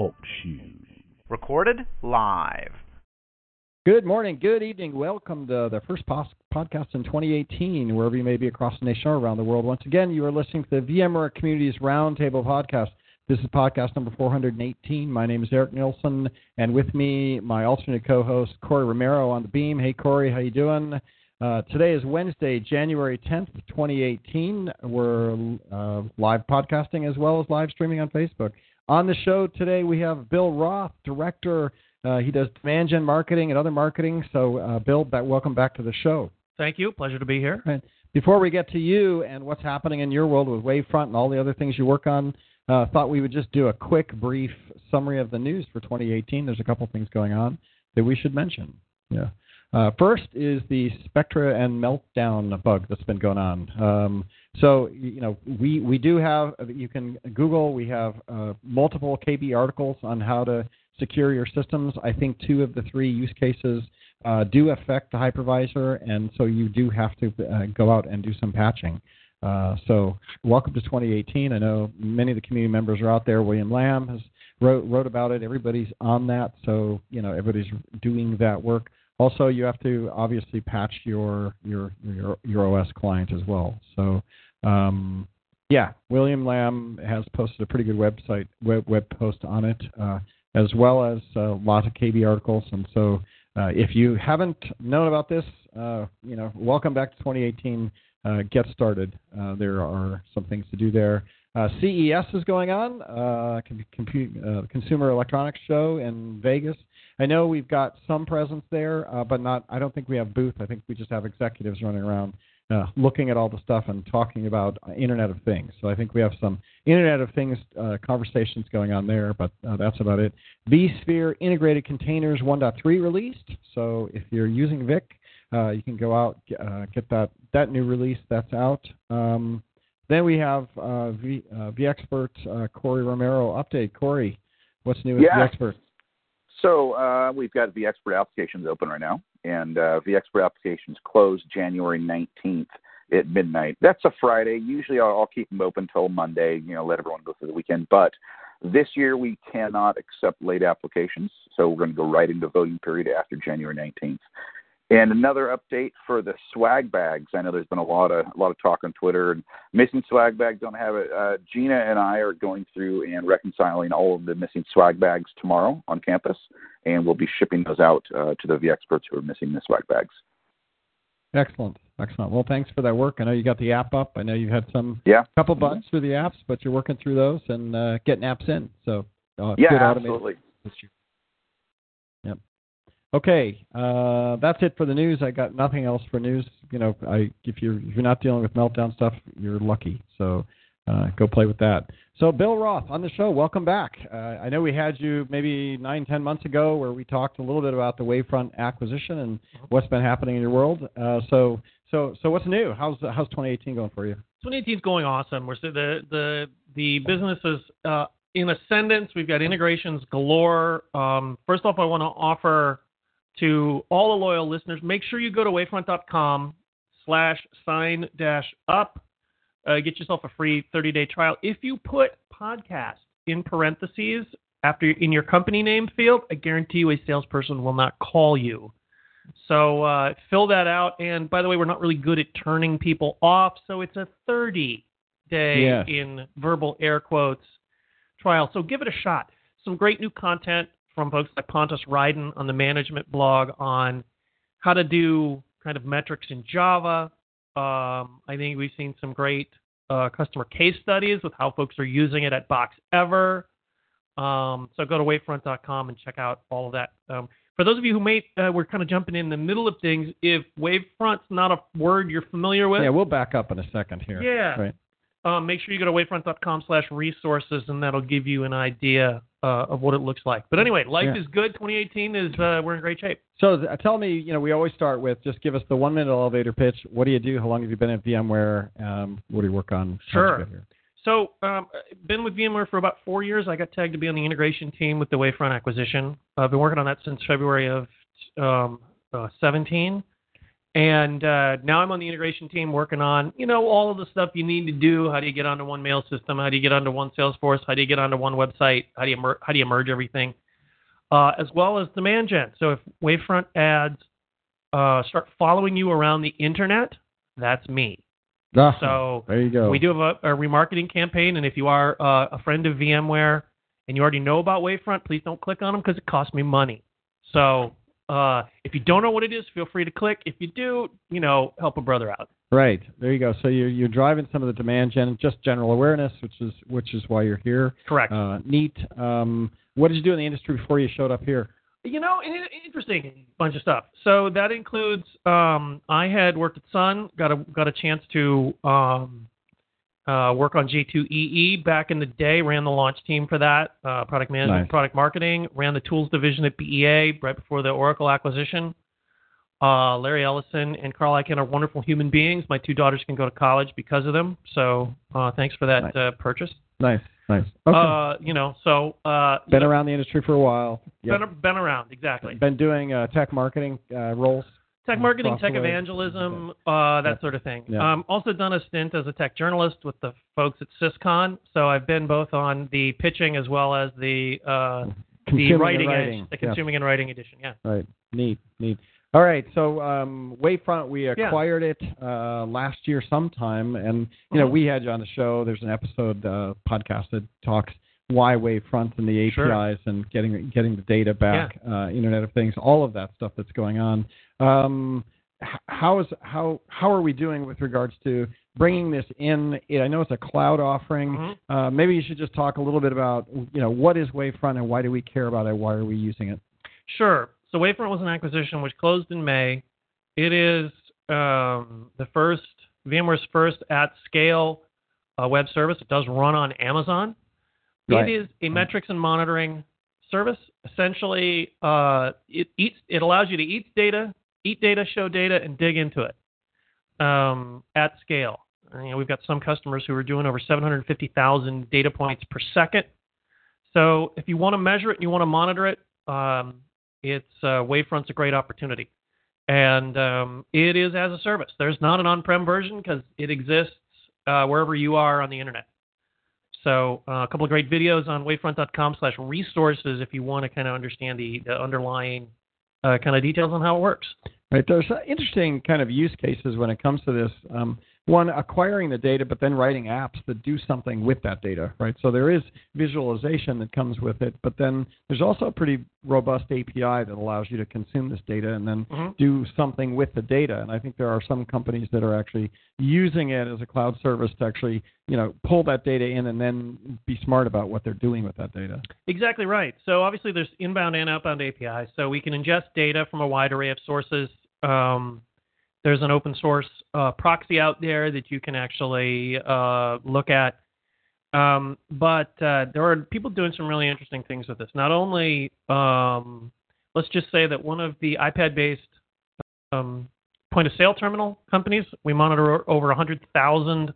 Talk shoes. Recorded live. Good morning, good evening. Welcome to the first pos- podcast in 2018, wherever you may be across the nation or around the world. Once again, you are listening to the VMware Communities Roundtable podcast. This is podcast number 418. My name is Eric Nelson, and with me, my alternate co-host Corey Romero on the beam. Hey, Corey, how you doing? Uh, today is Wednesday, January 10th, 2018. We're uh, live podcasting as well as live streaming on Facebook. On the show today, we have Bill Roth, director. Uh, he does demand gen marketing and other marketing. So, uh, Bill, back, welcome back to the show. Thank you. Pleasure to be here. And before we get to you and what's happening in your world with Wavefront and all the other things you work on, uh, thought we would just do a quick, brief summary of the news for 2018. There's a couple things going on that we should mention. Yeah. Uh, first is the Spectre and Meltdown bug that's been going on. Um, so you know we we do have you can Google we have uh, multiple KB articles on how to secure your systems. I think two of the three use cases uh, do affect the hypervisor, and so you do have to uh, go out and do some patching. Uh, so welcome to 2018. I know many of the community members are out there. William Lam has wrote wrote about it. Everybody's on that, so you know everybody's doing that work. Also, you have to obviously patch your your your, your OS client as well. So, um, yeah, William Lam has posted a pretty good website web web post on it, uh, as well as uh, lots of KB articles. And so, uh, if you haven't known about this, uh, you know, welcome back to 2018. Uh, get started. Uh, there are some things to do there. CES is going on, com- Consumer Electronics Show in Vegas. I know we've got some presence there, uh, but not. I don't think we have booth. I think we just have executives running around uh, looking at all the stuff and talking about Internet of Things. So I think we have some Internet of Things uh, conversations going on there, but uh, that's about it. vSphere Integrated Containers 1.3 released. So if you're using VIC, uh, you can go out uh, get that that new release that's out. Um, then we have v, vExpert Corey Romero update. Corey, what's new with yeah. vExpert? So uh, we've got vExpert applications open right now, and uh, vExpert applications close January 19th at midnight. That's a Friday. Usually I'll, I'll keep them open until Monday, you know, let everyone go through the weekend. But this year we cannot accept late applications, so we're going to go right into voting period after January 19th. And another update for the swag bags. I know there's been a lot of a lot of talk on Twitter and missing swag bags. Don't have it. Uh, Gina and I are going through and reconciling all of the missing swag bags tomorrow on campus, and we'll be shipping those out uh, to the V experts who are missing the swag bags. Excellent, excellent. Well, thanks for that work. I know you got the app up. I know you had some yeah couple bugs with the apps, but you're working through those and uh, getting apps in. So uh, yeah, absolutely. Okay, uh, that's it for the news. I got nothing else for news. You know, I if you're if you're not dealing with meltdown stuff, you're lucky. So uh, go play with that. So Bill Roth on the show, welcome back. Uh, I know we had you maybe nine ten months ago where we talked a little bit about the Wavefront acquisition and what's been happening in your world. Uh, so so so what's new? How's how's 2018 going for you? 2018 is going awesome. We're the the the business is uh, in ascendance. We've got integrations galore. Um, first off, I want to offer to all the loyal listeners, make sure you go to wavefront.com slash sign dash up. Uh, get yourself a free 30 day trial. If you put podcast in parentheses after in your company name field, I guarantee you a salesperson will not call you. So uh, fill that out. And by the way, we're not really good at turning people off, so it's a 30 day Yeah. in verbal air quotes trial. So give it a shot. Some great new content from folks like Pontus Rydin on the management blog on how to do kind of metrics in Java. Um, I think we've seen some great uh, customer case studies with how folks are using it at Box Ever. Um, so go to wavefront.com and check out all of that. Um, for those of you who may, uh, we're kind of jumping in the middle of things. If Wavefront's not a word you're familiar with, Yeah, we'll back up in a second here. Yeah. Right. Um, make sure you go to wavefront.com slash resources, and that'll give you an idea uh, of what it looks like. But anyway, life Yeah. is good. 2018 is uh, we're in great shape. So th- tell me, you know, we always start with just give us the one minute elevator pitch. What do you do? How long have you been at VMware? Um, what do you work on? Sure. So, um, been with VMware for about four years. I got tagged to be on the integration team with the Wavefront acquisition. I've been working on that since February of um, uh, 17, and uh, now I'm on the integration team working on you know all of the stuff you need to do. How do you get onto one mail system? How do you get onto one Salesforce? How do you get onto one website? How do you mer- how do you merge everything? Uh, as well as demand gen. So if Wavefront ads uh, start following you around the internet, that's me. Ah, So there you go. we do have a, a remarketing campaign, and if you are uh, a friend of VMware and you already know about Wavefront, please don't click on them because it costs me money. So uh, if you don't know what it is, feel free to click. If you do, you know, help a brother out. Right there you go. So you're you're driving some of the demand gen, just general awareness, which is which is why you're here. Correct. Uh, neat. Um, what did you do in the industry before you showed up here? You know, interesting bunch of stuff. So that includes um, I had worked at Sun, got a got a chance to um, uh, work on J2EE back in the day. Ran the launch team for that, uh, product management, Nice. product marketing. Ran the tools division at BEA right before the Oracle acquisition. Uh, Larry Ellison and Carl Icahn are wonderful human beings. My two daughters can go to college because of them. So uh, thanks for that Nice. uh, purchase. Nice, nice. Okay. Uh, you know, so uh, been around the industry for a while. Yep. been, been around exactly. Been doing uh, tech marketing uh, roles. Tech marketing, tech evangelism, uh, that Yep. sort of thing. Yeah. Um, also done a stint as a tech journalist with the folks at SysCon. So I've been both on the pitching as well as the uh, the writing, writing. edge, the Yeah. consuming and writing edition. Yeah. Right. Neat. Neat. All right. So um, Wavefront, we acquired it uh, last year sometime, and you know Mhm. we had you on the show. There's an episode uh, podcast that talks why Wavefront and the APIs Sure. and getting getting the data back, uh, Internet of Things, all of that stuff that's going on. Um, how is how how are we doing with regards to bringing this in? I know it's a cloud offering. Mhm. Uh, maybe you should just talk a little bit about you know what is Wavefront and why do we care about it? Why are we using it? Sure. So Wavefront was an acquisition which closed in May. It is um, the first VMware's first at scale uh, web service. It does run on Amazon. Right. It is a metrics and monitoring service. Essentially, uh, it eats. It allows you to eat data, eat data, show data, and dig into it um, at scale. You know, we've got some customers who are doing over 750,000 data points per second. So if you want to measure it and you want to monitor it, um, it's uh, Wavefront's a great opportunity, and um, it is as a service. There's not an on-prem version because it exists uh, wherever you are on the internet. So uh, a couple of great videos on wavefront.com slash resources if you want to kind of understand the, the underlying uh, kind of details on how it works. Right. There's uh, interesting kind of use cases when it comes to this. Um, one, acquiring the data, but then writing apps that do something with that data, right? So there is visualization that comes with it, but then there's also a pretty robust API that allows you to consume this data and then Mhm. do something with the data. And I think there are some companies that are actually using it as a cloud service to actually, you know, pull that data in and then be smart about what they're doing with that data. Exactly right. So obviously there's inbound and outbound APIs. So we can ingest data from a wide array of sources. Um, there's an open source uh, proxy out there that you can actually uh, look at. Um, but uh, there are people doing some really interesting things with this. Not only, um, let's just say that one of the iPad-based um, point of sale terminal companies, we monitor over 100,000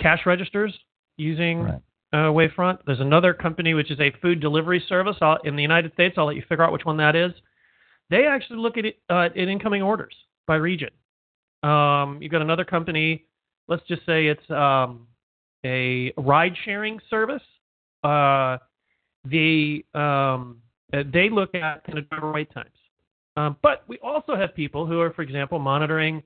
cash registers using Right. uh, Wavefront. There's another company which is a food delivery service I'll, in the United States. I'll let you figure out which one that is. They actually look at it uh, at incoming orders by region. Um, you've got another company. Let's just say it's um, a ride-sharing service. Uh, the um, uh, they look at kind of driver wait times. Um, but we also have people who are, for example, monitoring,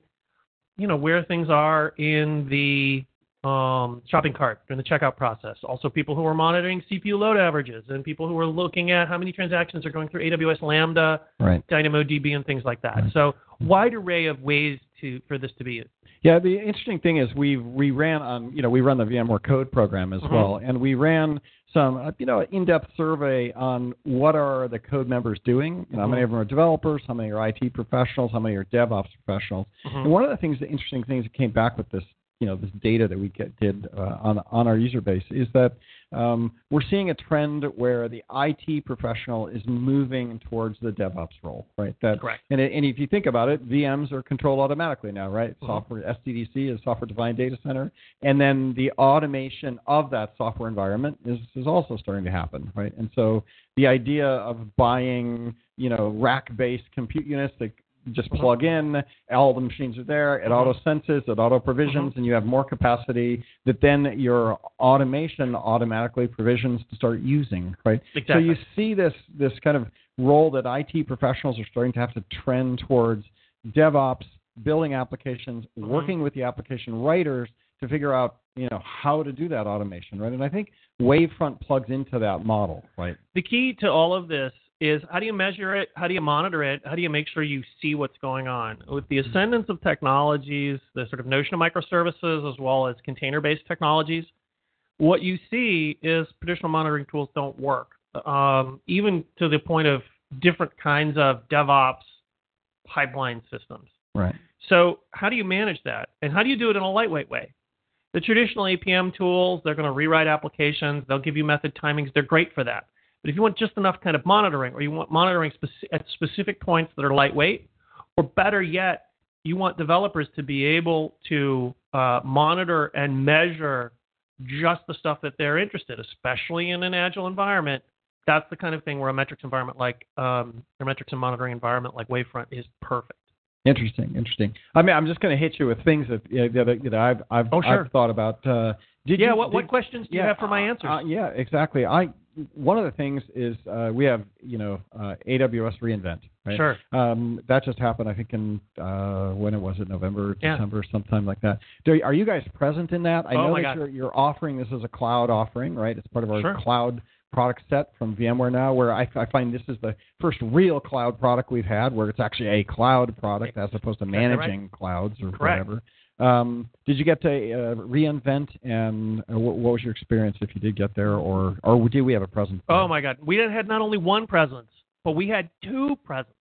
you know, where things are in the um, shopping cart during the checkout process. Also, people who are monitoring CPU load averages and people who are looking at how many transactions are going through AWS Lambda, Right. DynamoDB, and things like that. Right. So, wide array of ways to for this to be. Yeah, the interesting thing is we we ran on you know we run the VMware Code program as Mhm. well, and we ran some uh, you know in-depth survey on what are the code members doing. You know, how many of them are developers, how many are IT professionals, how many are DevOps professionals. Mhm. And one of the things, the interesting things that came back with this you know this data that we get, did uh, on on our user base is that um, we're seeing a trend where the IT professional is moving towards the DevOps role, right? That, Correct. And, it, and if you think about it, VMs are controlled automatically now, right? Mhm. Software SDDC is software defined data center, and then the automation of that software environment is is also starting to happen, right? And so the idea of buying, you know, rack-based compute units that just Mhm. plug in, all the machines are there, it Mhm. auto senses, it auto provisions, and you have more capacity that then your automation automatically provisions to start using, right? Exactly. So you see this this kind of role that IT professionals are starting to have to trend towards DevOps, building applications, Mhm. working with the application writers to figure out, you know, how to do that automation, right? And I think Wavefront plugs into that model, right? the key to all of this is how do you measure it? How do you monitor it? How do you make sure you see what's going on? With the ascendance of technologies, the sort of notion of microservices as well as container based technologies, what you see is traditional monitoring tools don't work, um, even to the point of different kinds of DevOps pipeline systems. Right. So, how do you manage that? And how do you do it in a lightweight way? The traditional APM tools, they're going to rewrite applications, they'll give you method timings, they're great for that. But if you want just enough kind of monitoring, or you want monitoring speci- at specific points that are lightweight, or better yet, you want developers to be able to uh, monitor and measure just the stuff that they're interested, especially in an agile environment. That's the kind of thing where a metrics environment like um, a metrics and monitoring environment like Wavefront is perfect. Interesting, interesting. I mean, I'm just going to hit you with things that you know, that, that I've I've, Oh, sure. I've thought about. Uh, did yeah, you, what, what questions do you have for my uh, answers? uh, yeah, exactly. I one of the things is uh, we have you know uh, AWS reInvent. Right? Sure. Um, that just happened, I think, in uh, when it was it November, Yeah. December, sometime like that. Do, are you guys present in that? I Oh, know that God. you're, you're offering this as a cloud offering, right? It's part of our Sure. cloud product set from VMware now, where I, I find this is the first real cloud product we've had, where it's actually a cloud product as opposed to Exactly right. managing clouds or Correct. whatever. Um, did you get to uh, reinvent, and uh, what, what was your experience if you did get there, or or did we have a presence? Oh my God, we had not only one presence, but we had two presents.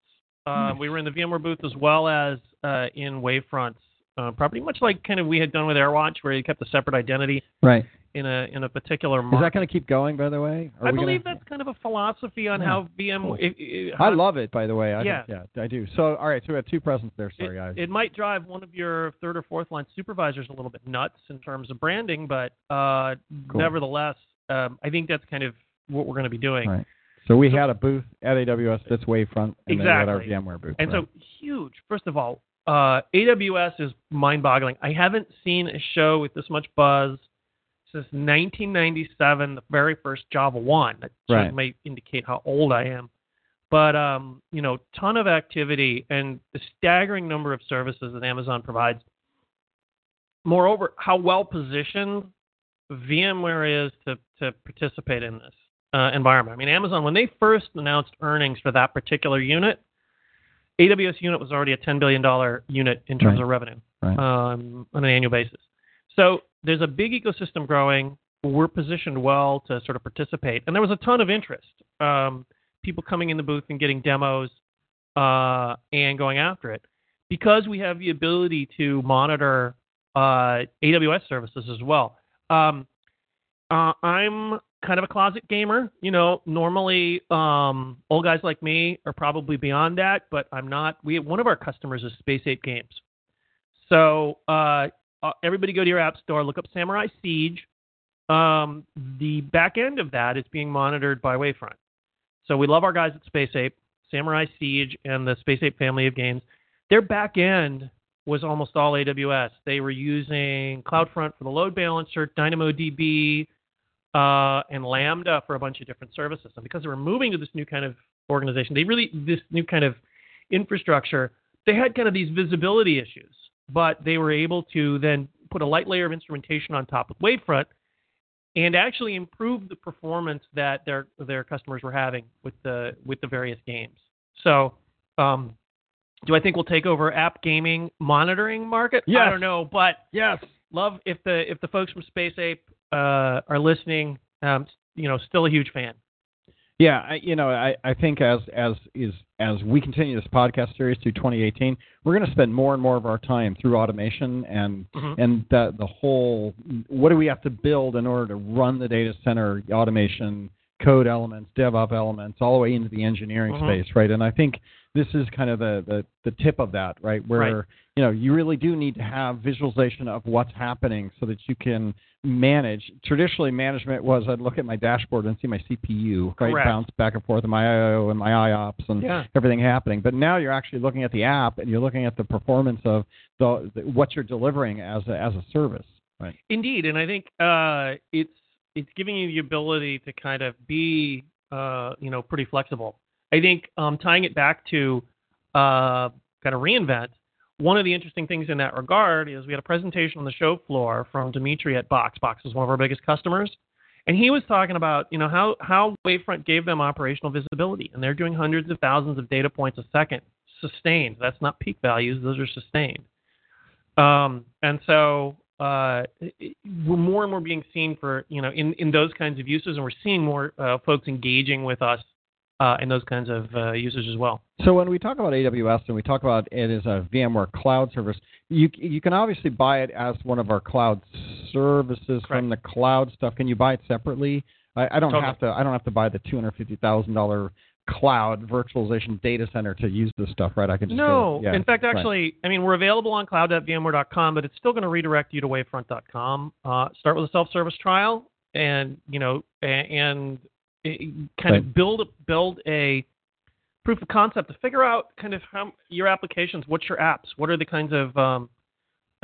Uh, Nice. We were in the VMware booth as well as uh, in Wavefront's uh, property, much like kind of we had done with AirWatch, where you kept a separate identity Right. In a in a particular market. Is that going to keep going, by the way? Are I we gonna- believe that's kind of a philosophy on Yeah, how VM. cool. It, it, I love it, by the way. I Yeah. yeah, I do. So, all right, so we have two presents there. Sorry, it, guys. it might drive one of your third or fourth line supervisors a little bit nuts in terms of branding, but uh, Cool. nevertheless, um, I think that's kind of what we're going to be doing. Right. So we So- had a booth at AWS that's Wavefront, and then we had our VMware booth. And right. so huge. First of all, uh, AWS is mind-boggling. I haven't seen a show with this much buzz since 1997, the very first Java One. That Right. may indicate how old I am. But um, you know, ton of activity and the staggering number of services that Amazon provides. Moreover, how well positioned VMware is to to participate in this uh, environment. I mean, Amazon when they first announced earnings for that particular unit, AWS unit was already a $10 billion unit in terms Right. of revenue Right. um, on an annual basis. So there's a big ecosystem growing. We're positioned well to sort of participate. And there was a ton of interest. Um, people coming in the booth and getting demos uh, and going after it. Because we have the ability to monitor uh, AWS services as well. Um, uh, I'm kind of a closet gamer. You know, normally um, old guys like me are probably beyond that, but I'm not. We one of our customers is Space Ape Games. So uh, uh, everybody go to your app store, look up Samurai Siege. Um, the back end of that is being monitored by Wavefront. So we love our guys at Space Ape, Samurai Siege, and the Space Ape family of games. Their back end was almost all AWS. They were using CloudFront for the load balancer, DynamoDB, uh, and Lambda for a bunch of different services. And because they were moving to this new kind of organization, they really this new kind of infrastructure, they had kind of these visibility issues, but they were able to then put a light layer of instrumentation on top of Wavefront and actually improve the performance that their their customers were having with the with the various games. So, um, do I think we'll take over app gaming monitoring market? Yes. I don't know, but yes. love if the if the folks from Space Ape uh, are listening. Um, you know, still a huge fan. Yeah, I, you know, I, I think as as is as we continue this podcast series through 2018, we're going to spend more and more of our time through automation and Mhm. and the the whole what do we have to build in order to run the data center automation code elements, DevOps elements, all the way into the engineering Mhm. space, right? And I think this is kind of the, the, the tip of that, right? Where Right. you know you really do need to have visualization of what's happening so that you can manage. Traditionally, management was I'd look at my dashboard and see my CPU, right, Correct. bounce back and forth, and my IO and my IOPS and Yeah. everything happening. But now you're actually looking at the app and you're looking at the performance of the, the what you're delivering as a, as a service, right? Indeed, and I think uh, it's it's giving you the ability to kind of be uh, you know pretty flexible. I think um, tying it back to uh, kind of reinvent. One of the interesting things in that regard is we had a presentation on the show floor from Dimitri at Box. Box is one of our biggest customers, and he was talking about you know how how Wavefront gave them operational visibility, and they're doing hundreds of thousands of data points a second, sustained. That's not peak values; those are sustained. Um, and so uh, we're more and more being seen for you know in, in those kinds of uses, and we're seeing more uh, folks engaging with us uh, in those kinds of uh, uses as well. So when we talk about AWS and we talk about it as a VMware cloud service, you you can obviously buy it as one of our cloud services from the cloud stuff. Can you buy it separately? I, I don't Totally. have to. I don't have to buy the two hundred fifty thousand dollar cloud virtualization data center to use this stuff, right? I can just No, yeah, in fact, right. actually, I mean, we're available on cloud.vmware.com, but it's still going to redirect you to wavefront.com. Uh, start with a self-service trial, and you know, and it, kind of Right. build build a proof of concept to figure out kind of how your applications, what's your apps, what are the kinds of um,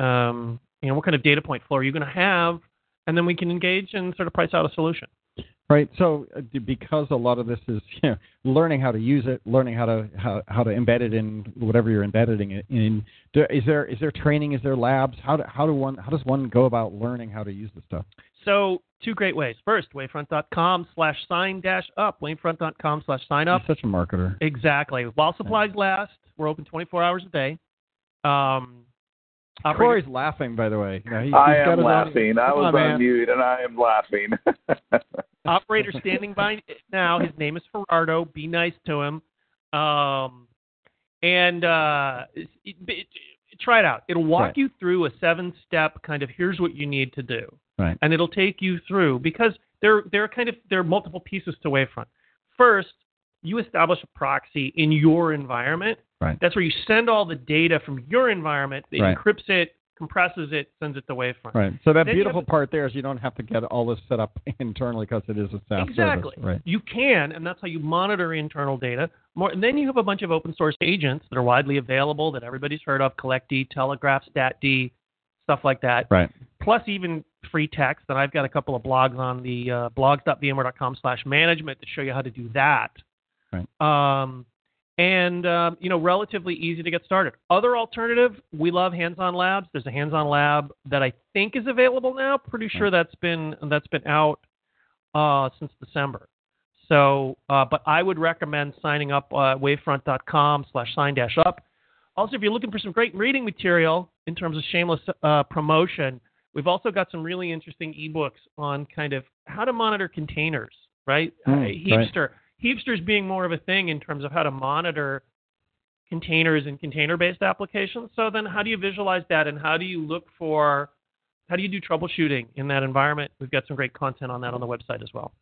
um, you know, what kind of data point flow are you going to have, and then we can engage and sort of price out a solution. Right. So uh, because a lot of this is you know, learning how to use it, learning how to how, how to embed it in whatever you're embedding it in. Is there is there training? Is there labs? How do, how do one how does one go about learning how to use this stuff? So two great ways. First, wavefront.com slash sign dash up, wavefront.com slash sign up. You're such a marketer. Exactly. While supplies last, we're open 24 hours a day. Um, operator- Corey's laughing, by the way. You know, he- I am laughing. I was on, on mute and I am laughing. operator standing by now. His name is Gerardo. Be nice to him. Um, and uh, it, it- try it out. It'll walk Right. you through a seven-step kind of here's what you need to do, Right. and it'll take you through because there there are kind of there are multiple pieces to Wavefront. First, you establish a proxy in your environment. Right. That's where you send all the data from your environment. It Right. encrypts it, compresses it, sends it to Wavefront. Right. So that Then beautiful have- part there is you don't have to get all this set up internally because it is a SaaS Exactly. service. Right. You can, and that's how you monitor internal data. More, and then you have a bunch of open source agents that are widely available that everybody's heard of: CollectD, Telegraf, StatsD, stuff like that. Right. Plus, even free text. And I've got a couple of blogs on the uh, blogs.vmware.com/management to show you how to do that. Right. Um, and um, you know, relatively easy to get started. Other alternative, we love hands-on labs. There's a hands-on lab that I think is available now. Pretty sure that's been that's been out uh, since December. So, uh, but I would recommend signing up uh, wavefront.com slash sign dash up. Also, if you're looking for some great reading material in terms of shameless uh, promotion, we've also got some really interesting ebooks on kind of how to monitor containers, right? Hmm, uh, right. Heapster. Heapster's being more of a thing in terms of how to monitor containers and container-based applications. So then how do you visualize that and how do you look for how do you do troubleshooting in that environment? We've got some great content on that on the website as well.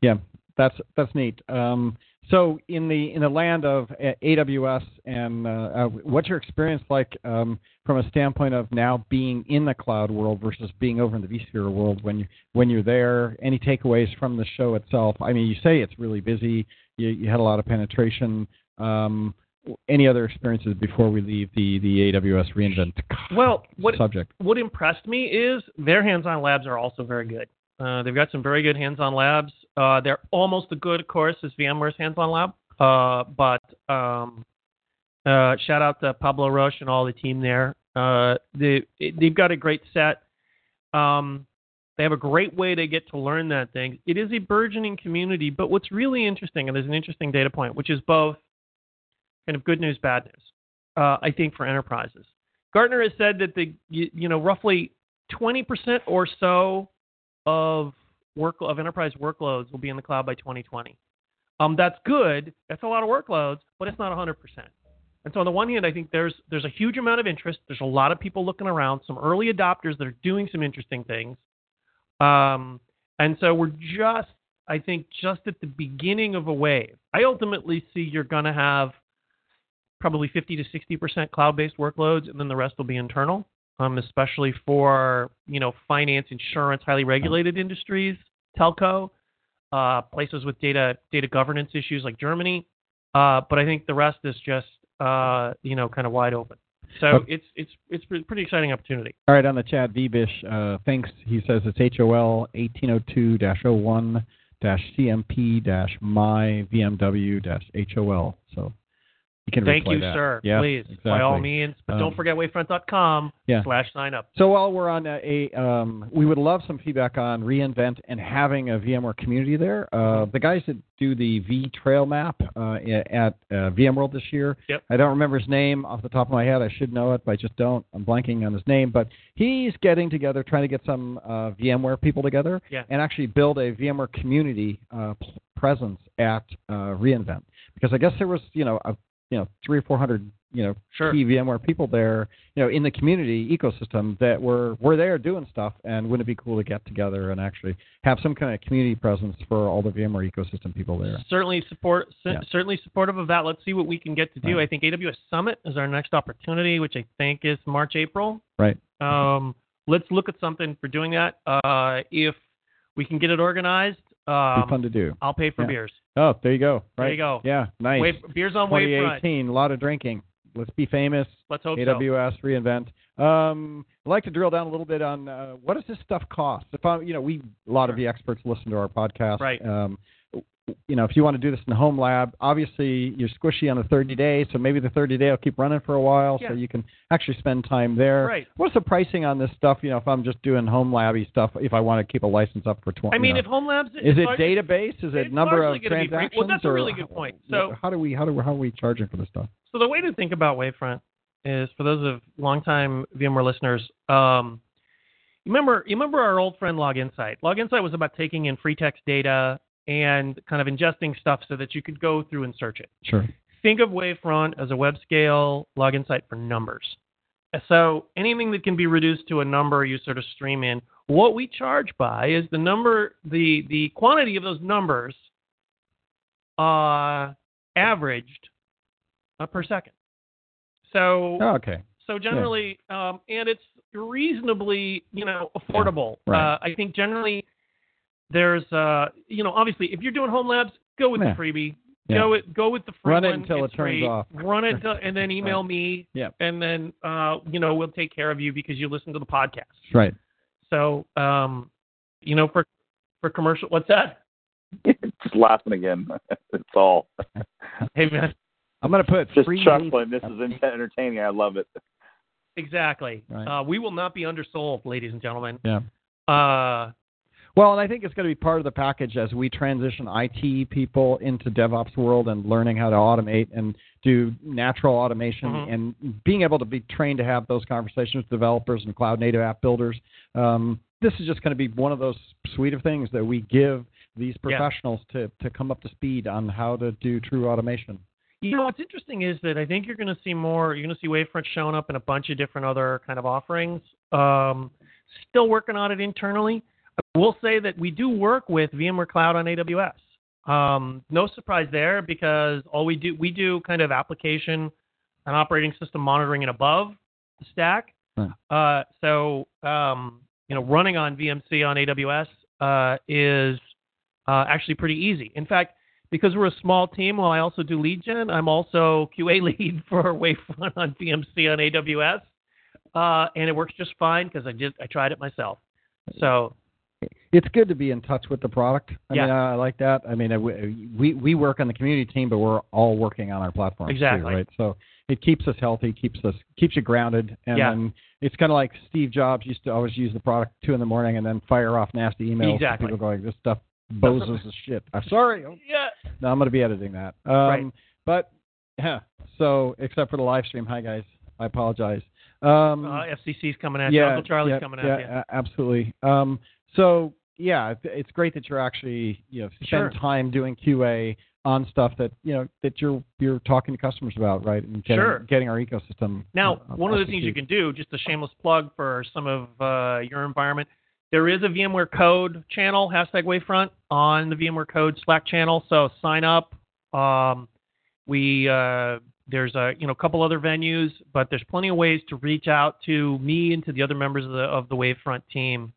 Yeah, that's that's neat. Um, so in the in the land of AWS, and uh, uh, what's your experience like um, from a standpoint of now being in the cloud world versus being over in the vSphere world when you when you're there? Any takeaways from the show itself? I mean, you say it's really busy. You, you had a lot of penetration. Um, any other experiences before we leave the the AWS reInvent Well, what subject? what impressed me is their hands-on labs are also very good. Uh, they've got some very good hands-on labs. Uh, they're almost as good, of course, as VMware's hands-on lab. Uh, but um, uh, shout out to Pablo Roche and all the team there. Uh, they they've got a great set. Um, they have a great way to get to learn that thing. It is a burgeoning community, but what's really interesting, and there's an interesting data point, which is both kind of good news, bad news. Uh, I think for enterprises. Gartner has said that the you, you know roughly 20% or so of work of enterprise workloads will be in the cloud by 2020. Um, that's good. That's a lot of workloads, but it's not 100%. And so on the one hand, I think there's there's a huge amount of interest. There's a lot of people looking around, some early adopters that are doing some interesting things. Um, and so we're just, I think, just at the beginning of a wave. I ultimately see you're going to have probably 50 to 60 percent cloud-based workloads, and then the rest will be internal, um, especially for you know finance, insurance, highly regulated industries, telco, uh, places with data data governance issues like Germany. Uh, but I think the rest is just uh, you know kind of wide open. So Okay. it's it's it's a pretty exciting opportunity. All right, on the chat, Vbish uh, thinks he says it's HOL 1802-01 CMP my VMW HOL. So you can Thank you, that. sir. Yeah, Please, exactly. by all means. But Um, don't forget wavefront.com yeah. slash sign up. So while we're on a, a um, we would love some feedback on reInvent and having a VMware community there. Uh, the guys that do the V Trail map uh, at uh, VMworld this year. Yep. I don't remember his name off the top of my head. I should know it, but I just don't. I'm blanking on his name. But he's getting together, trying to get some uh, VMware people together Yeah. and actually build a VMware community uh, presence at uh, reInvent. Because I guess there was, you know, a, you know, three or four hundred, you know, Sure. key VMware people there, you know, in the community ecosystem that were were there doing stuff, and wouldn't it be cool to get together and actually have some kind of community presence for all the VMware ecosystem people there? Certainly support. Yeah. Certainly supportive of that. Let's see what we can get to do. Right. I think AWS Summit is our next opportunity, which I think is March April. Right. Um, let's look at something for doing that. Uh, if we can get it organized, Be um, fun to do. I'll pay for Yeah. beers. Oh, there you go. Right. There you go. Yeah, nice. Wave, beers on Wavefront. 2018, a lot of drinking. Let's be famous. Let's hope so. AWS reinvent. Um, I'd like to drill down a little bit on uh, what does this stuff cost? If I, you know, we a lot of the experts listen to our podcast. Right. Um, you know, if you want to do this in the home lab, obviously you're squishy on the 30 day, so maybe the 30 day will keep running for a while, so you can actually spend time there. Right. What's the pricing on this stuff? You know, if I'm just doing home labby stuff, if I want to keep a license up for 20. I mean, you know. if Home Labs is it database? Is it number of gonna be free. transactions? Well, that's a really good point. So- how do we how do we, how are we charging for this stuff? So the way to think about Wavefront is for those of longtime VMware listeners. Um, you remember, you remember our old friend Log Insight. Log Insight was about taking in free text data and kind of ingesting stuff so that you could go through and search it. Sure. Think of Wavefront as a web scale Log Insight for numbers. So anything that can be reduced to a number, you sort of stream in. What we charge by is the number, the the quantity of those numbers, uh, averaged uh, per second. So Oh, okay. so generally, um, and it's reasonably, you know, affordable. right. Uh, I think generally there's, uh, you know, obviously if you're doing home labs, go with Yeah. the freebie. Yeah. Go with go with the free Run it one. until It's it turns free. off. Run it till, and then email me. Yeah. And then uh, you know we'll take care of you because you listen to the podcast. Right. So um, you know for for commercial, what's that? Just laughing again. It's all Hey man, I'm gonna put just free chuckling. This is entertaining. I love it. exactly. Right. Uh, we will not be undersold, ladies and gentlemen. Yeah. Uh, Well, and I think it's going to be part of the package as we transition IT people into DevOps world and learning how to automate and do natural automation Mhm. and being able to be trained to have those conversations with developers and cloud native app builders. Um, this is just going to be one of those suite of things that we give these Yeah. professionals to, to come up to speed on how to do true automation. You know, what's interesting is that I think you're going to see more. You're going to see Wavefront showing up in a bunch of different other kind of offerings. Um, still working on it internally. I will say that we do work with VMware Cloud on AWS. Um, no surprise there because all we do we do kind of application and operating system monitoring and above the stack. Huh. Uh, so um, you know, running on VMC on AWS uh, is uh, actually pretty easy. In fact, because we're a small team, while I also do lead gen, I'm also QA lead for Wavefront on VMC on AWS, uh, and it works just fine because I just I tried it myself. So it's good to be in touch with the product. I Yeah. mean, I like that. I mean, we we work on the community team, but we're all working on our platform Exactly. too, right? So it keeps us healthy, keeps us keeps you grounded, and Yeah. then it's kind of like Steve Jobs used to always use the product two in the morning and then fire off nasty emails. to Exactly. people going, this stuff bozos as shit. I'm sorry. yeah, No, I'm going to be editing that. Um, Right. But yeah. So except for the live stream, hi guys. I apologize. Um, uh, FCC's coming at you. yeah, Uncle Charlie's yeah, coming yeah, at you. a- absolutely. Um, so yeah, it's great that you're actually you know spend Sure. time doing QA. on stuff that you know that you're you're talking to customers about, right? And getting, Sure. getting our ecosystem. Now, uh, one of the things you can do, just a shameless plug for some of uh, your environment, there is a VMware Code channel, hashtag Wavefront, on the VMware Code Slack channel. So sign up. Um, we uh, there's a you know couple other venues, but there's plenty of ways to reach out to me and to the other members of the of the Wavefront team.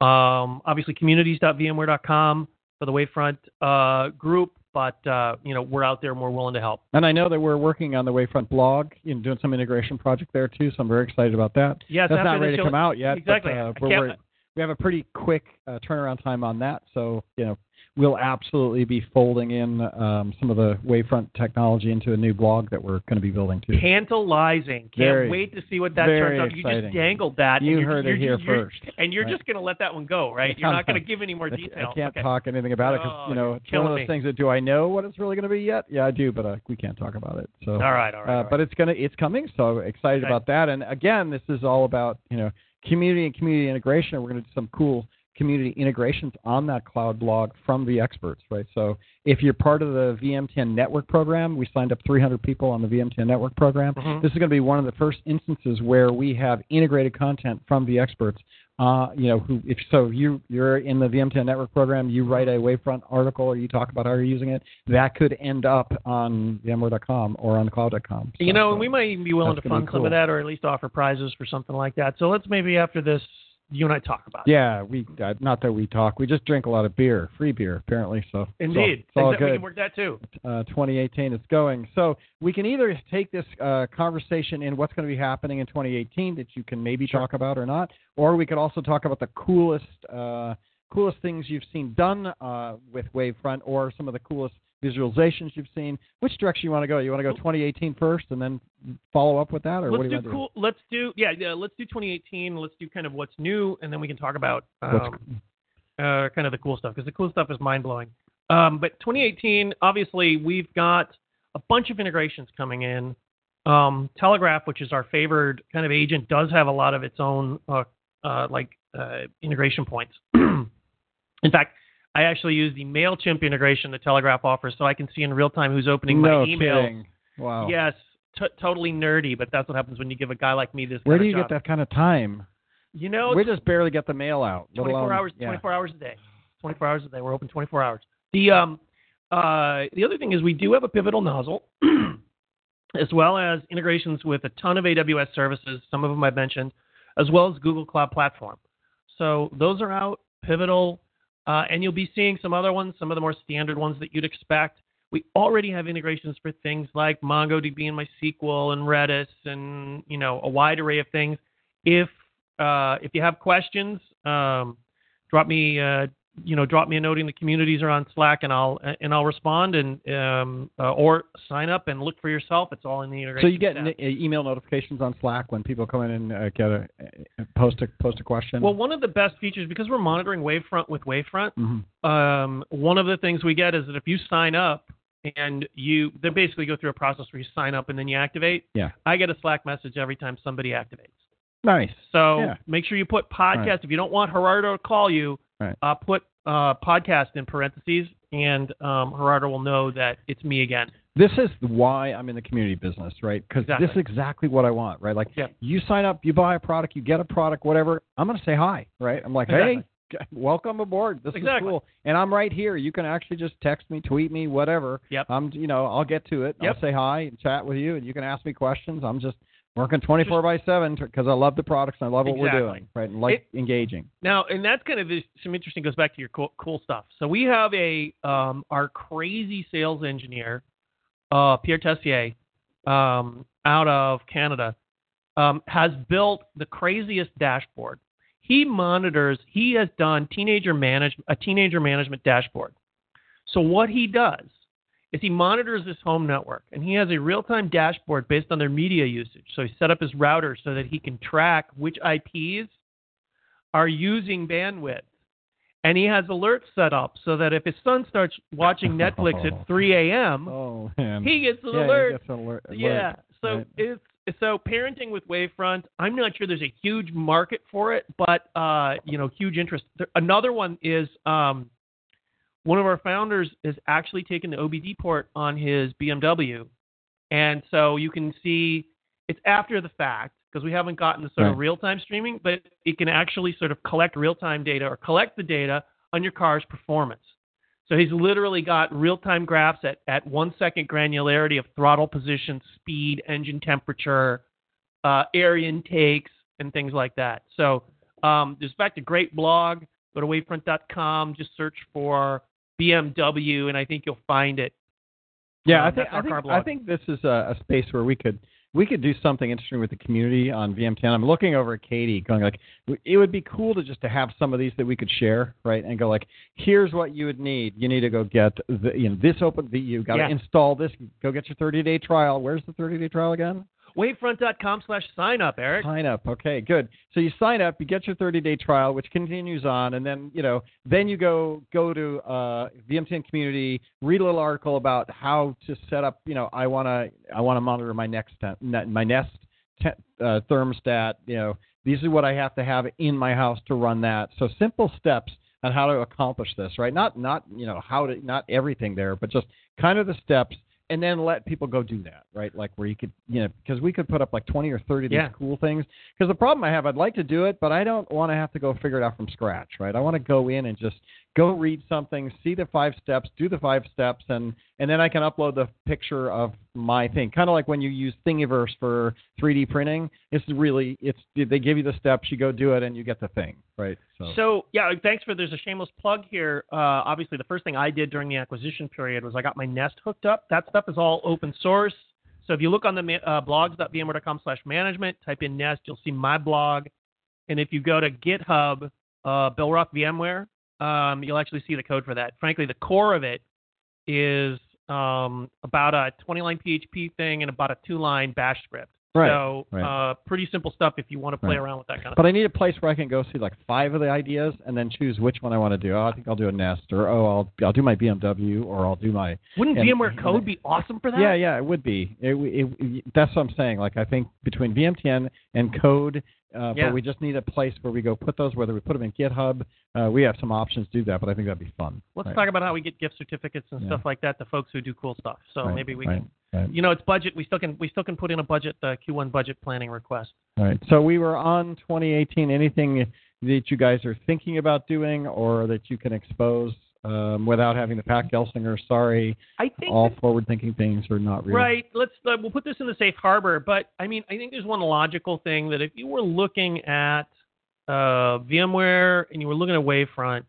Um, obviously, communities.vmware.com for the Wavefront uh, group, but uh, you know we're out there and we're willing to help. And I know that we're working on the Wavefront blog, you know, doing some integration project there too. So I'm very excited about that. Yes, That's not ready to come out yet. Exactly. But, uh, we have a pretty quick uh, turnaround time on that. So you know, we'll absolutely be folding in um, some of the Wavefront technology into a new blog that we're going to be building too. tantalizing. Can't Very, wait to see what that turns out. You exciting. just dangled that. You heard it here first. And you're right? just going to let that one go, right? You're not going to give any more I- detail. I can't okay. talk anything about it because Oh, you know it's one of those me. things that do I know what it's really going to be yet? Yeah, I do, but uh, we can't talk about it. So All right, all right. uh, all right. but it's gonna it's coming, so excited Okay. about that. And again, this is all about you know community and community integration. We're gonna do some cool community integrations on that cloud blog from the experts, right? So if you're part of the VMTN network program, we signed up 300 people on the VMTN network program. Mhm. This is going to be one of the first instances where we have integrated content from the experts. Uh, you know, who if so you you're in the VMTN network program, you write a Wavefront article or you talk about how you're using it, that could end up on VMware.com or on cloud.com. you know, so- and we might even be willing to fund be some of that, or at least offer prizes for something like that. So let's maybe after this, you and I talk about. Yeah, we uh, not that we talk, we just drink a lot of beer, free beer apparently. So Indeed, all, Exactly, we can work that too. uh, 2018 is going. So we can either take this uh, conversation in what's going to be happening in 2018 that you can maybe Sure. talk about or not, or we could also talk about the coolest uh, coolest things you've seen done uh, with Wavefront, or some of the coolest visualizations you've seen. Which direction you want to go? You want to go 2018 first, and then follow up with that, or what Let's do you do cool. Let's do yeah, yeah. Let's do 2018. Let's do kind of what's new, and then we can talk about do? Um, uh, kind of the cool stuff because the cool stuff is mind blowing. Um, but 2018, obviously, we've got a bunch of integrations coming in. Um, Telegraf, which is our favored kind of agent, does have a lot of its own uh, uh, like uh, integration points. in fact, I actually use the Mailchimp integration the Telegraf offers, so I can see in real time who's opening no my email. kidding. Wow. Yes, t- totally nerdy, but that's what happens when you give a guy like me this. Where do you job. get that kind of time? You know, we just barely get the mail out. 24 alone- hours yeah. 24 hours a day 24 hours a day we're open 24 hours the um uh the other thing is we do have a pivotal nozzle as well as integrations with a ton of aws services some of them i've mentioned as well as google cloud platform so those are out pivotal uh, and you'll be seeing some other ones some of the more standard ones that you'd expect. We already have integrations for things like mongodb and mysql and redis and you know a wide array of things. If uh, if you have questions, um, drop me uh, you know drop me a note in the communities or on Slack, and I'll and I'll respond and um, uh, or sign up and look for yourself. It's all in the So you get n- email notifications on Slack when people come in and uh, get a uh, post a post a question. well, one of the best features because we're monitoring Wavefront with Wavefront. Mhm. Um, one of the things we get is that if you sign up and you they basically go through a process where you sign up and then you activate. Yeah. I get a Slack message every time somebody activates. Nice. So Yeah. make sure you put podcast. Right. If you don't want Gerardo to call you, Right. uh, put uh, podcast in parentheses, and um, Gerardo will know that it's me again. This is why I'm in the community business, right? Because Exactly. this is exactly what I want, right? Like Yeah. you sign up, you buy a product, you get a product, whatever. I'm going to say hi, right? I'm like, hey, welcome aboard. This Exactly. is cool, and I'm right here. You can actually just text me, tweet me, whatever. Yep. I'm, you know, I'll get to it. Yep. I'll say hi and chat with you, and you can ask me questions. I'm just working 24 by 7 because I love the products and I love what Exactly. we're doing, right? And like engaging. Now, and that's kind of some interesting. Goes back to your cool, cool stuff. So we have a um, our crazy sales engineer, uh, Pierre Tessier, um, out of Canada, um, has built the craziest dashboard. He monitors. He has done teenager manage a teenager management dashboard. So what he does is he monitors this home network, and he has a real-time dashboard based on their media usage. So he set up his router so that he can track which IPs are using bandwidth. And he has alerts set up so that if his son starts watching Netflix at 3 a.m., Oh he gets an yeah, alert. Gets an alert. Yeah. So right. it's so parenting with Wavefront. I'm not sure there's a huge market for it, but uh, you know, huge interest. There, another one is um, one of our founders has actually taken the OBD port on his BMW, and so you can see it's after the fact because we haven't gotten the sort of real time streaming, but it can actually sort of collect real time data or collect the data on your car's performance. So he's literally got real time graphs at, at one second granularity of throttle position, speed, engine temperature, uh, air intakes, and things like that. So um, there's in fact a great blog. Go to wavefront.com, just search for BMW, and I think you'll find it. Yeah, Um, I think I think, I think this is a, a space where we could we could do something interesting with the community on VMTN. I'm looking over at Katie, going like, it would be cool to just to have some of these that we could share, right? And go like, here's what you would need. You need to go get the, you know this open. The, you got to Yeah. install this. Go get your 30 day trial. Where's the 30 day trial again? Wavefront.com slash sign up, Eric. Sign up. Okay, good. So you sign up, you get your 30 day trial, which continues on, and then you know, then you go go to uh, VMTN community, read a little article about how to set up. You know, I want to I want to monitor my next my Nest te- uh, thermostat. You know, these are what I have to have in my house to run that. So simple steps on how to accomplish this, right? Not not you know how to not everything there, but just kind of the steps. And then let people go do that, right? Like where you could, you know, because we could put up like 20 or 30 of these Yeah. cool things. Because the problem I have, I'd like to do it, but I don't want to have to go figure it out from scratch, right? I want to go in and just go read something, see the five steps, do the five steps, and and then I can upload the picture of my thing. Kind of like when you use Thingiverse for 3D printing. It's really it's they give you the steps, you go do it, and you get the thing, right? So, So yeah, thanks for. There's a shameless plug here. Uh, obviously, the first thing I did during the acquisition period was I got my Nest hooked up. That stuff is all open source. So if you look on the uh, blogs.vmware.com/management, type in Nest, you'll see my blog. And if you go to GitHub, uh, Bill Roth VMware, um, you'll actually see the code for that. Frankly, the core of it is um, about a 20-line PHP thing and about a two-line Bash script. Right, So right. Uh, pretty simple stuff if you want to play Right. around with that kind of. but I need a place where I can go see like five of the ideas and then choose which one I want to do. Oh, I think I'll do a Nest, or oh, I'll I'll do my BMW, or I'll do my Wouldn't VMware Code be awesome for that? Yeah, yeah, it would be. It, it, it, that's what I'm saying. Like I think between VMTN and Code, uh, Yeah. but we just need a place where we go put those. Whether we put them in GitHub, uh, we have some options to do that. But I think that'd be fun. Let's Right. talk about how we get gift certificates and Yeah. stuff like that to folks who do cool stuff. So maybe we can. Right. You know, it's budget. We still can. We still can put in a budget, uh, Q1 budget planning request. All right. So we were on 2018. Anything that you guys are thinking about doing, or that you can expose um, without having the Pat Gelsinger, sorry, I think. all forward-thinking things are not real. Right. Let's. Uh, we'll put this in the safe harbor. But I mean, I think there's one logical thing that if you were looking at uh, VMware and you were looking at Wavefront,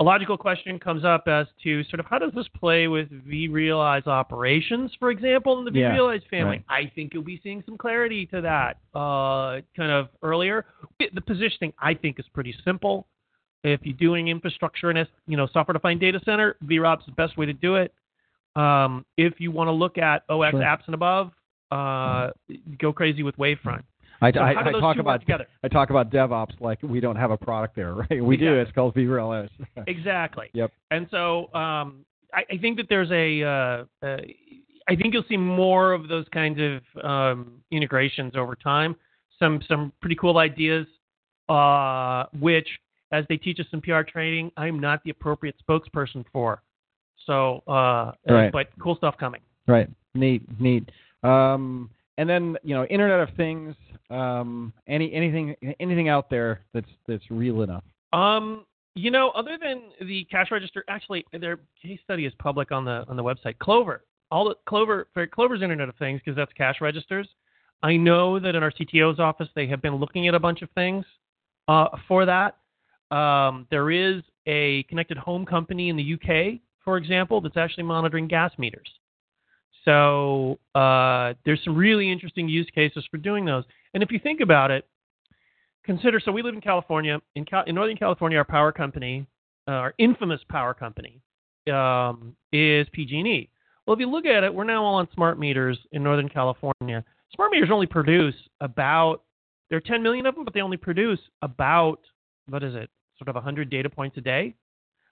a logical question comes up as to sort of how does this play with vRealize operations, for example, in the Yeah, vRealize family. right. I think you'll be seeing some clarity to that uh, kind of earlier. The positioning I think is pretty simple. If you're doing infrastructure in a you know software-defined data center, VROP's is the best way to do it. Um, if you want to look at OS Sure. apps and above, uh, go crazy with Wavefront. I, So I, I talk about? I talk about DevOps like we don't have a product there, right? We do. It's called VRLS. Exactly. Yep. And so um, I, I think that there's a, uh, uh, I think you'll see more of those kinds of um, integrations over time. Some some pretty cool ideas, uh, which as they teach us in PR training, I'm not the appropriate spokesperson for. So, uh, Right. but cool stuff coming. Right. Neat. Neat. Um, and then you know, Internet of Things. Um, any anything anything out there that's that's real enough. Um, you know, other than the cash register, actually, their case study is public on the on the website. Clover, all the Clover for Clover's Internet of Things because that's cash registers. I know that in our CTO's office they have been looking at a bunch of things uh, for that. Um, there is a connected home company in the UK, for example, that's actually monitoring gas meters. So uh, there's some really interesting use cases for doing those. And if you think about it, consider so we live in California. In, Cal- in Northern California, our power company, uh, our infamous power company, um, is PG&E. Well, if you look at it, we're now all on smart meters in Northern California. Smart meters only produce about there are 10 million of them, but they only produce about what is it, sort of 100 data points a day.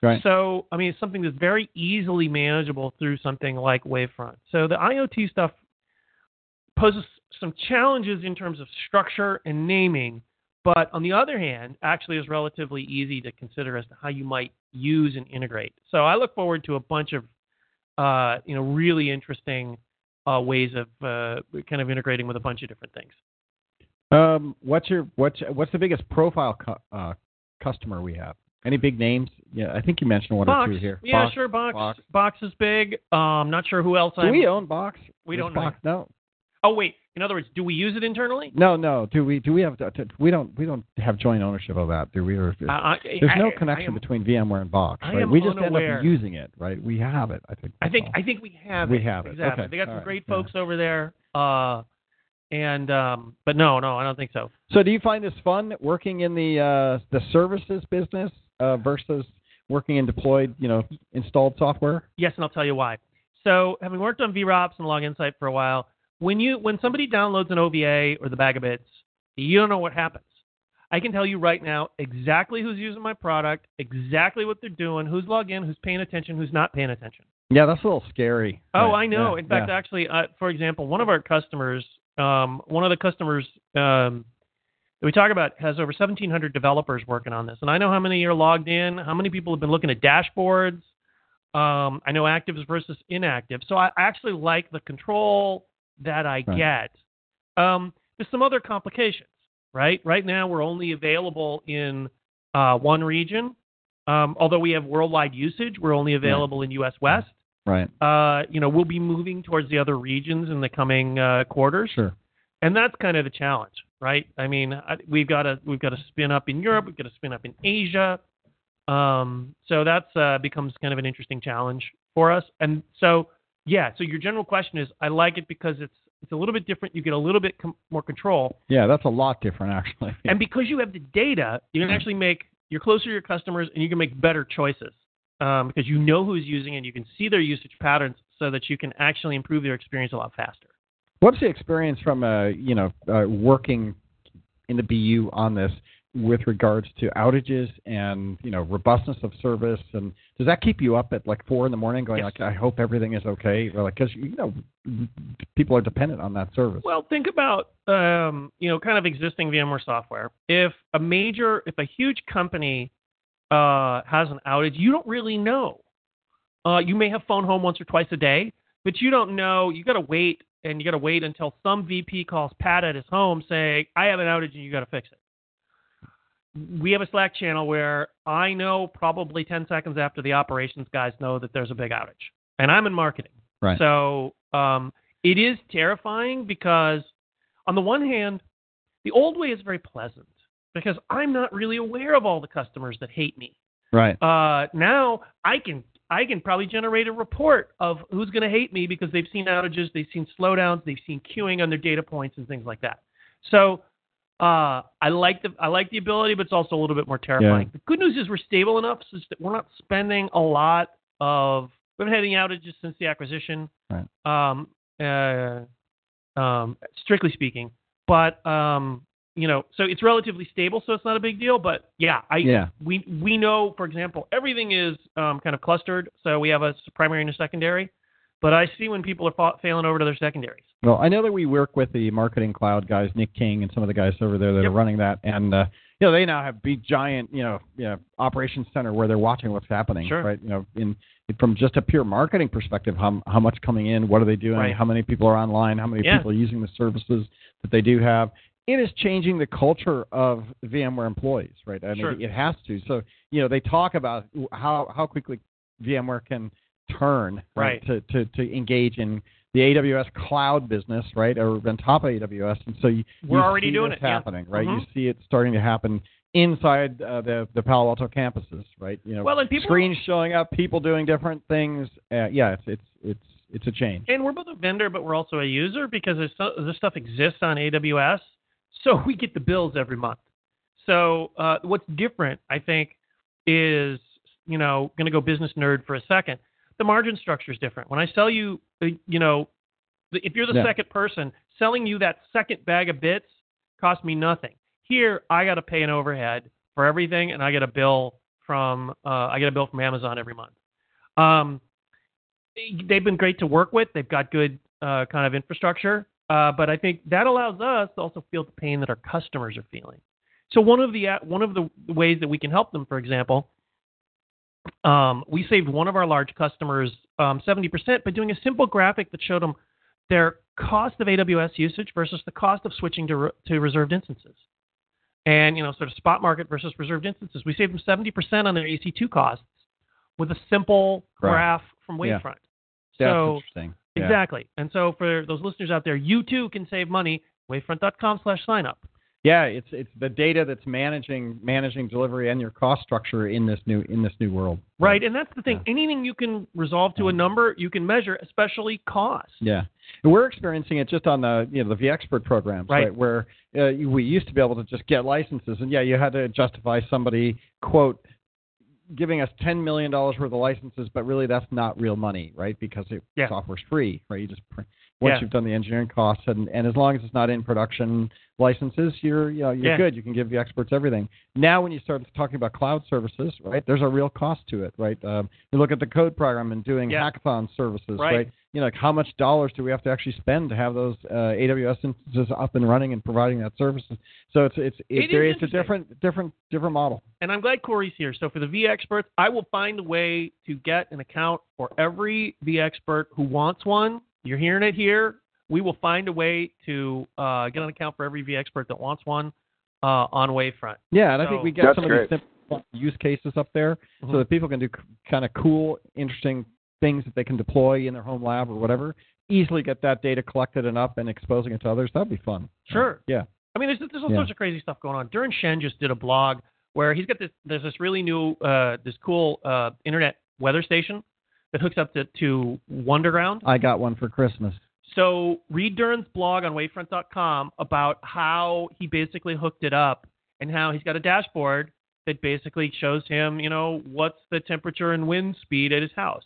Right. So, I mean, it's something that's very easily manageable through something like Wavefront. So the IoT stuff poses some challenges in terms of structure and naming, but on the other hand, actually is relatively easy to consider as to how you might use and integrate. So I look forward to a bunch of, uh, you know, really interesting uh, ways of uh, kind of integrating with a bunch of different things. Um, what's your what's what's the biggest profile cu- uh, customer we have? Any big names? Yeah, I think you mentioned one Box. or two here. Yeah, Box. sure. Box. Box. Box is big. Um, not sure who else. Do I'm- we own Box? We don't Box, No, Oh wait. In other words, do we use it internally? no, no. Do we? Do we have? We don't. We don't have joint ownership of that. Do we? Or, I- I- there's no connection am- between VMware and Box. Right? we just unaware. end up using it, right? We have it. I think. I think all. I think we have We it. have it. Exactly. Okay. They got All some right. great Yeah. folks over there. Uh, and um, but no, no, I don't think so. So, do you find this fun working in the uh, the services business uh, versus working in deployed, you know, installed software? Yes, and I'll tell you why. So, having worked on VROPS and Log Insight for a while, when you when somebody downloads an OVA or the bag of bits, you don't know what happens. I can tell you right now exactly who's using my product, exactly what they're doing, who's logged in, who's paying attention, who's not paying attention. Yeah, that's a little scary. Oh, Right. I know. Yeah, In fact, yeah. actually, uh, for example, one of our customers, um, one of the customers um, that we talk about has over 1,700 developers working on this, and I know how many are logged in, how many people have been looking at dashboards. Um, I know actives versus inactive, so I actually like the control that I Right. get. Um, there's some other complications, right? Right now, we're only available in uh, one region. Um, although we have worldwide usage, we're only available in U.S. West right. uh, you know, we'll be moving towards the other regions in the coming uh, quarters, Sure. and that's kind of the challenge, right? I mean, I, we've got to we've got to spin up in Europe, we've got to spin up in Asia, um, so that's uh, becomes kind of an interesting challenge for us. And so, yeah, so your general question is, I like it because it's it's a little bit different. You get a little bit com- more control, Yeah, that's a lot different actually. and because you have the data, you can actually make you're closer to your customers, and you can make better choices um, because you know who's using it. And you can see their usage patterns, so that you can actually improve their experience a lot faster. What's the experience from uh, you know uh, working in the BU on this with regards to outages and you know robustness of service and does that keep you up at like four in the morning going Yes. like I hope everything is okay or like because you know people are dependent on that service. Well, think about um, you know kind of existing VMware software. If a major, if a huge company uh, has an outage, you don't really know. Uh, you may have phone home once or twice a day, but you don't know. You got to wait, and you got to wait until some VP calls Pat at his home saying, "I have an outage, and you got to fix it." We have a Slack channel where I know probably 10 seconds after the operations guys know that there's a big outage, and I'm in marketing. Right. So um, it is terrifying because, on the one hand, the old way is very pleasant because I'm not really aware of all the customers that hate me. Right. Uh, now I can I can probably generate a report of who's going to hate me because they've seen outages, they've seen slowdowns, they've seen queuing on their data points and things like that. So uh, I like the I like the ability, but it's also a little bit more terrifying. The good news is we're stable enough so that we're not spending a lot of we haven't had any outages since the acquisition. Right. Um, uh, um, strictly speaking, but um, you know, so it's relatively stable, so it's not a big deal. But yeah, I Yeah. we we know, for example, everything is um, kind of clustered. So we have a primary and a secondary. But I see when people are fa- failing over to their secondaries. Well, I know that we work with the marketing cloud guys, Nick King, and some of the guys over there that Yep. are running that, and uh, you know they now have big giant, you know, you know, operations center where they're watching what's happening, Sure. right? You know, in from just a pure marketing perspective, how how much coming in, what are they doing, Right. how many people are online, how many Yeah. people are using the services that they do have. It is changing the culture of VMware employees, right? I mean, Sure. it has to. So, you know, they talk about how how quickly VMware can turn right, Right. to, to to engage in the AWS cloud business, right, or on top of AWS, and so you, We're you already see doing it, yeah. happening, right? You Mhm. see it starting to happen inside uh, the the Palo Alto campuses, right? You know, Well, and people- screens showing up, people doing different things. Uh, yeah, it's it's it's it's a change. And we're both a vendor, but we're also a user because this, this stuff exists on AWS. So we get the bills every month. So uh, what's different, I think, is, you know, going to go business nerd for a second. The margin structure is different. When I sell you, uh, you know, if you're the Yeah. second person, selling you that second bag of bits costs me nothing. Here, I got to pay an overhead for everything, and I get a bill from uh, I get a bill from Amazon every month. Um, they've been great to work with. They've got good uh, kind of infrastructure, uh, but I think that allows us to also feel the pain that our customers are feeling. So one of the one of the ways that we can help them, for example, um, we saved one of our large customers um, 70% by doing a simple graphic that showed them their cost of AWS usage versus the cost of switching to, re- to reserved instances. And, you know, sort of spot market versus reserved instances. We saved them 70% on their EC2 costs with a simple Right. graph from Wavefront. That's So, interesting. Yeah. exactly. And so for those listeners out there, you too can save money. Wavefront.com slash sign up. Yeah, it's it's the data that's managing managing delivery and your cost structure in this new in this new world. Right. And that's the thing. Anything you can resolve to a number, you can measure, especially cost. Yeah, and we're experiencing it just on the you know the vExpert programs, Right. Where uh, we used to be able to just get licenses, and yeah, you had to justify somebody quote giving us ten million dollars worth of licenses, but really that's not real money, right? Because it, Yeah. software's free, right? You just once Yeah. you've done the engineering costs, and, and as long as it's not in production licenses, you're you know you're Yeah. good. You can give the experts everything. Now, when you start talking about cloud services, right? There's a real cost to it, right? Um, you look at the code program and doing Yeah. hackathon services, Right. right? You know, like how much dollars do we have to actually spend to have those uh, AWS instances up and running and providing that service? So it's it's It it, there- is it's a different different different model. And I'm glad Corey's here. So for the vExperts, I will find a way to get an account for every vExpert who wants one. You're hearing it here. We will find a way to uh, get an account for every vExpert that wants one uh, on Wavefront. Yeah, and I think we get some great. of these simple use cases up there Mhm. so that people can do kind of cool, interesting things that they can deploy in their home lab or whatever. Easily get that data collected and up and exposing it to others. That'd be fun. Sure. Yeah. I mean, there's, there's all Yeah. sorts of crazy stuff going on. Duran Shen just did a blog where he's got this. There's this really new, uh, this cool uh, internet weather station that hooks up to, to Wunderground. I got one for Christmas. So read Duran's blog on Wavefront.com about how he basically hooked it up and how he's got a dashboard that basically shows him, you know, what's the temperature and wind speed at his house.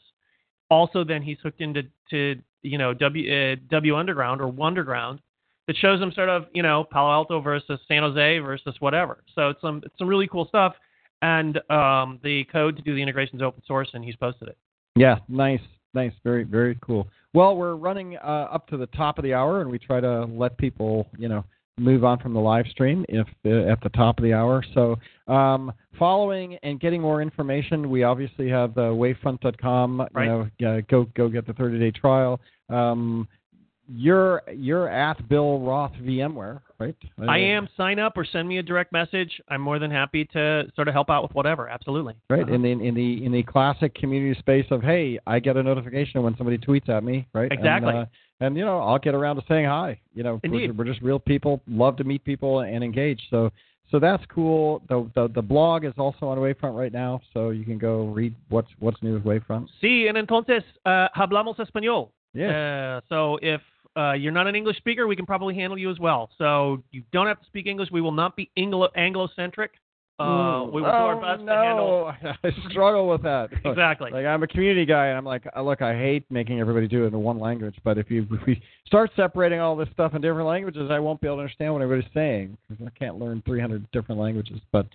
Also, then he's hooked into to you know W uh, W Underground or Wunderground that shows him sort of you know Palo Alto versus San Jose versus whatever. So it's some it's some really cool stuff. And um, the code to do the integration is open source, and he's posted it. Yeah, nice, nice, very, very cool. Well, we're running uh, up to the top of the hour, and we try to let people, you know, move on from the live stream if uh, at the top of the hour. So, um, following and getting more information, we obviously have the Wavefront.com. Right. You know, yeah, go go get the 30-day trial. Um, you're you're at Bill Roth VMware, right? I am. Sign up or send me a direct message. I'm more than happy to sort of help out with whatever. Absolutely. Right Uh-huh. in the in the in the classic community space of hey, I get a notification when somebody tweets at me, right? Exactly. And, uh, and you know, I'll get around to saying hi. You know, we're, Indeed. we're just real people, love to meet people and engage. So so that's cool. The, the the blog is also on Wavefront right now, so you can go read what's what's new with Wavefront. Sí, en entonces uh, hablamos español. Yeah. Uh, so if uh, you're not an English speaker, we can probably handle you as well. So you don't have to speak English. We will not be Anglo Anglo-centric. Uh, we will do our oh, best no. to handle. I struggle with that. Exactly. Like I'm a community guy, and I'm like, uh, look, I hate making everybody do it in one language. But if you if we start separating all this stuff in different languages, I won't be able to understand what everybody's saying because I can't learn 300 different languages. But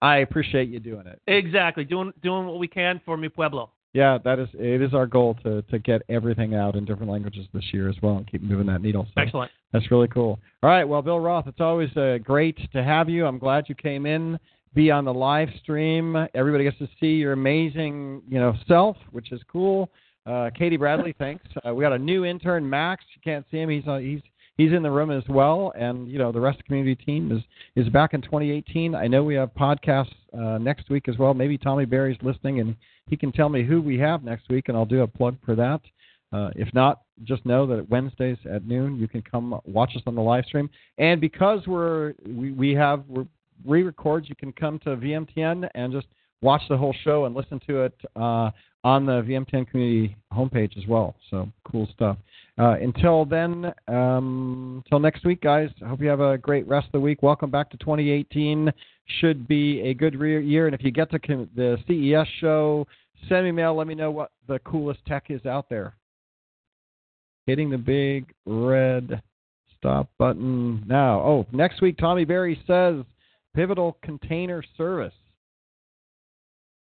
I appreciate you doing it. Exactly. Doing doing what we can for mi pueblo. Yeah, that is it. Is our goal to to get everything out in different languages this year as well, and keep moving that needle. So Excellent. That's really cool. All right, well, Bill Roth, it's always uh, great to have you. I'm glad you came in, be on the live stream. Everybody gets to see your amazing, you know, self, which is cool. Uh, Katie Bradley, thanks. Uh, we got a new intern, Max. You can't see him. He's uh, he's he's in the room as well, and you know the rest of the community team is is back in 2018. I know we have podcasts uh, next week as well. Maybe Tommy Barry's listening, and he can tell me who we have next week, and I'll do a plug for that. Uh, if not, just know that Wednesdays at noon you can come watch us on the live stream. And because we're we, we have re-records, you can come to VMTN and just watch the whole show and listen to it uh, on the VMTN community homepage as well. So cool stuff. Uh, until then, um, until next week, guys. I hope you have a great rest of the week. Welcome back to 2018. Should be a good re- year. And if you get to com- the CES show, send me mail. Let me know what the coolest tech is out there hitting the big red stop button now. Oh, next week, Tommy Berry says Pivotal Container Service.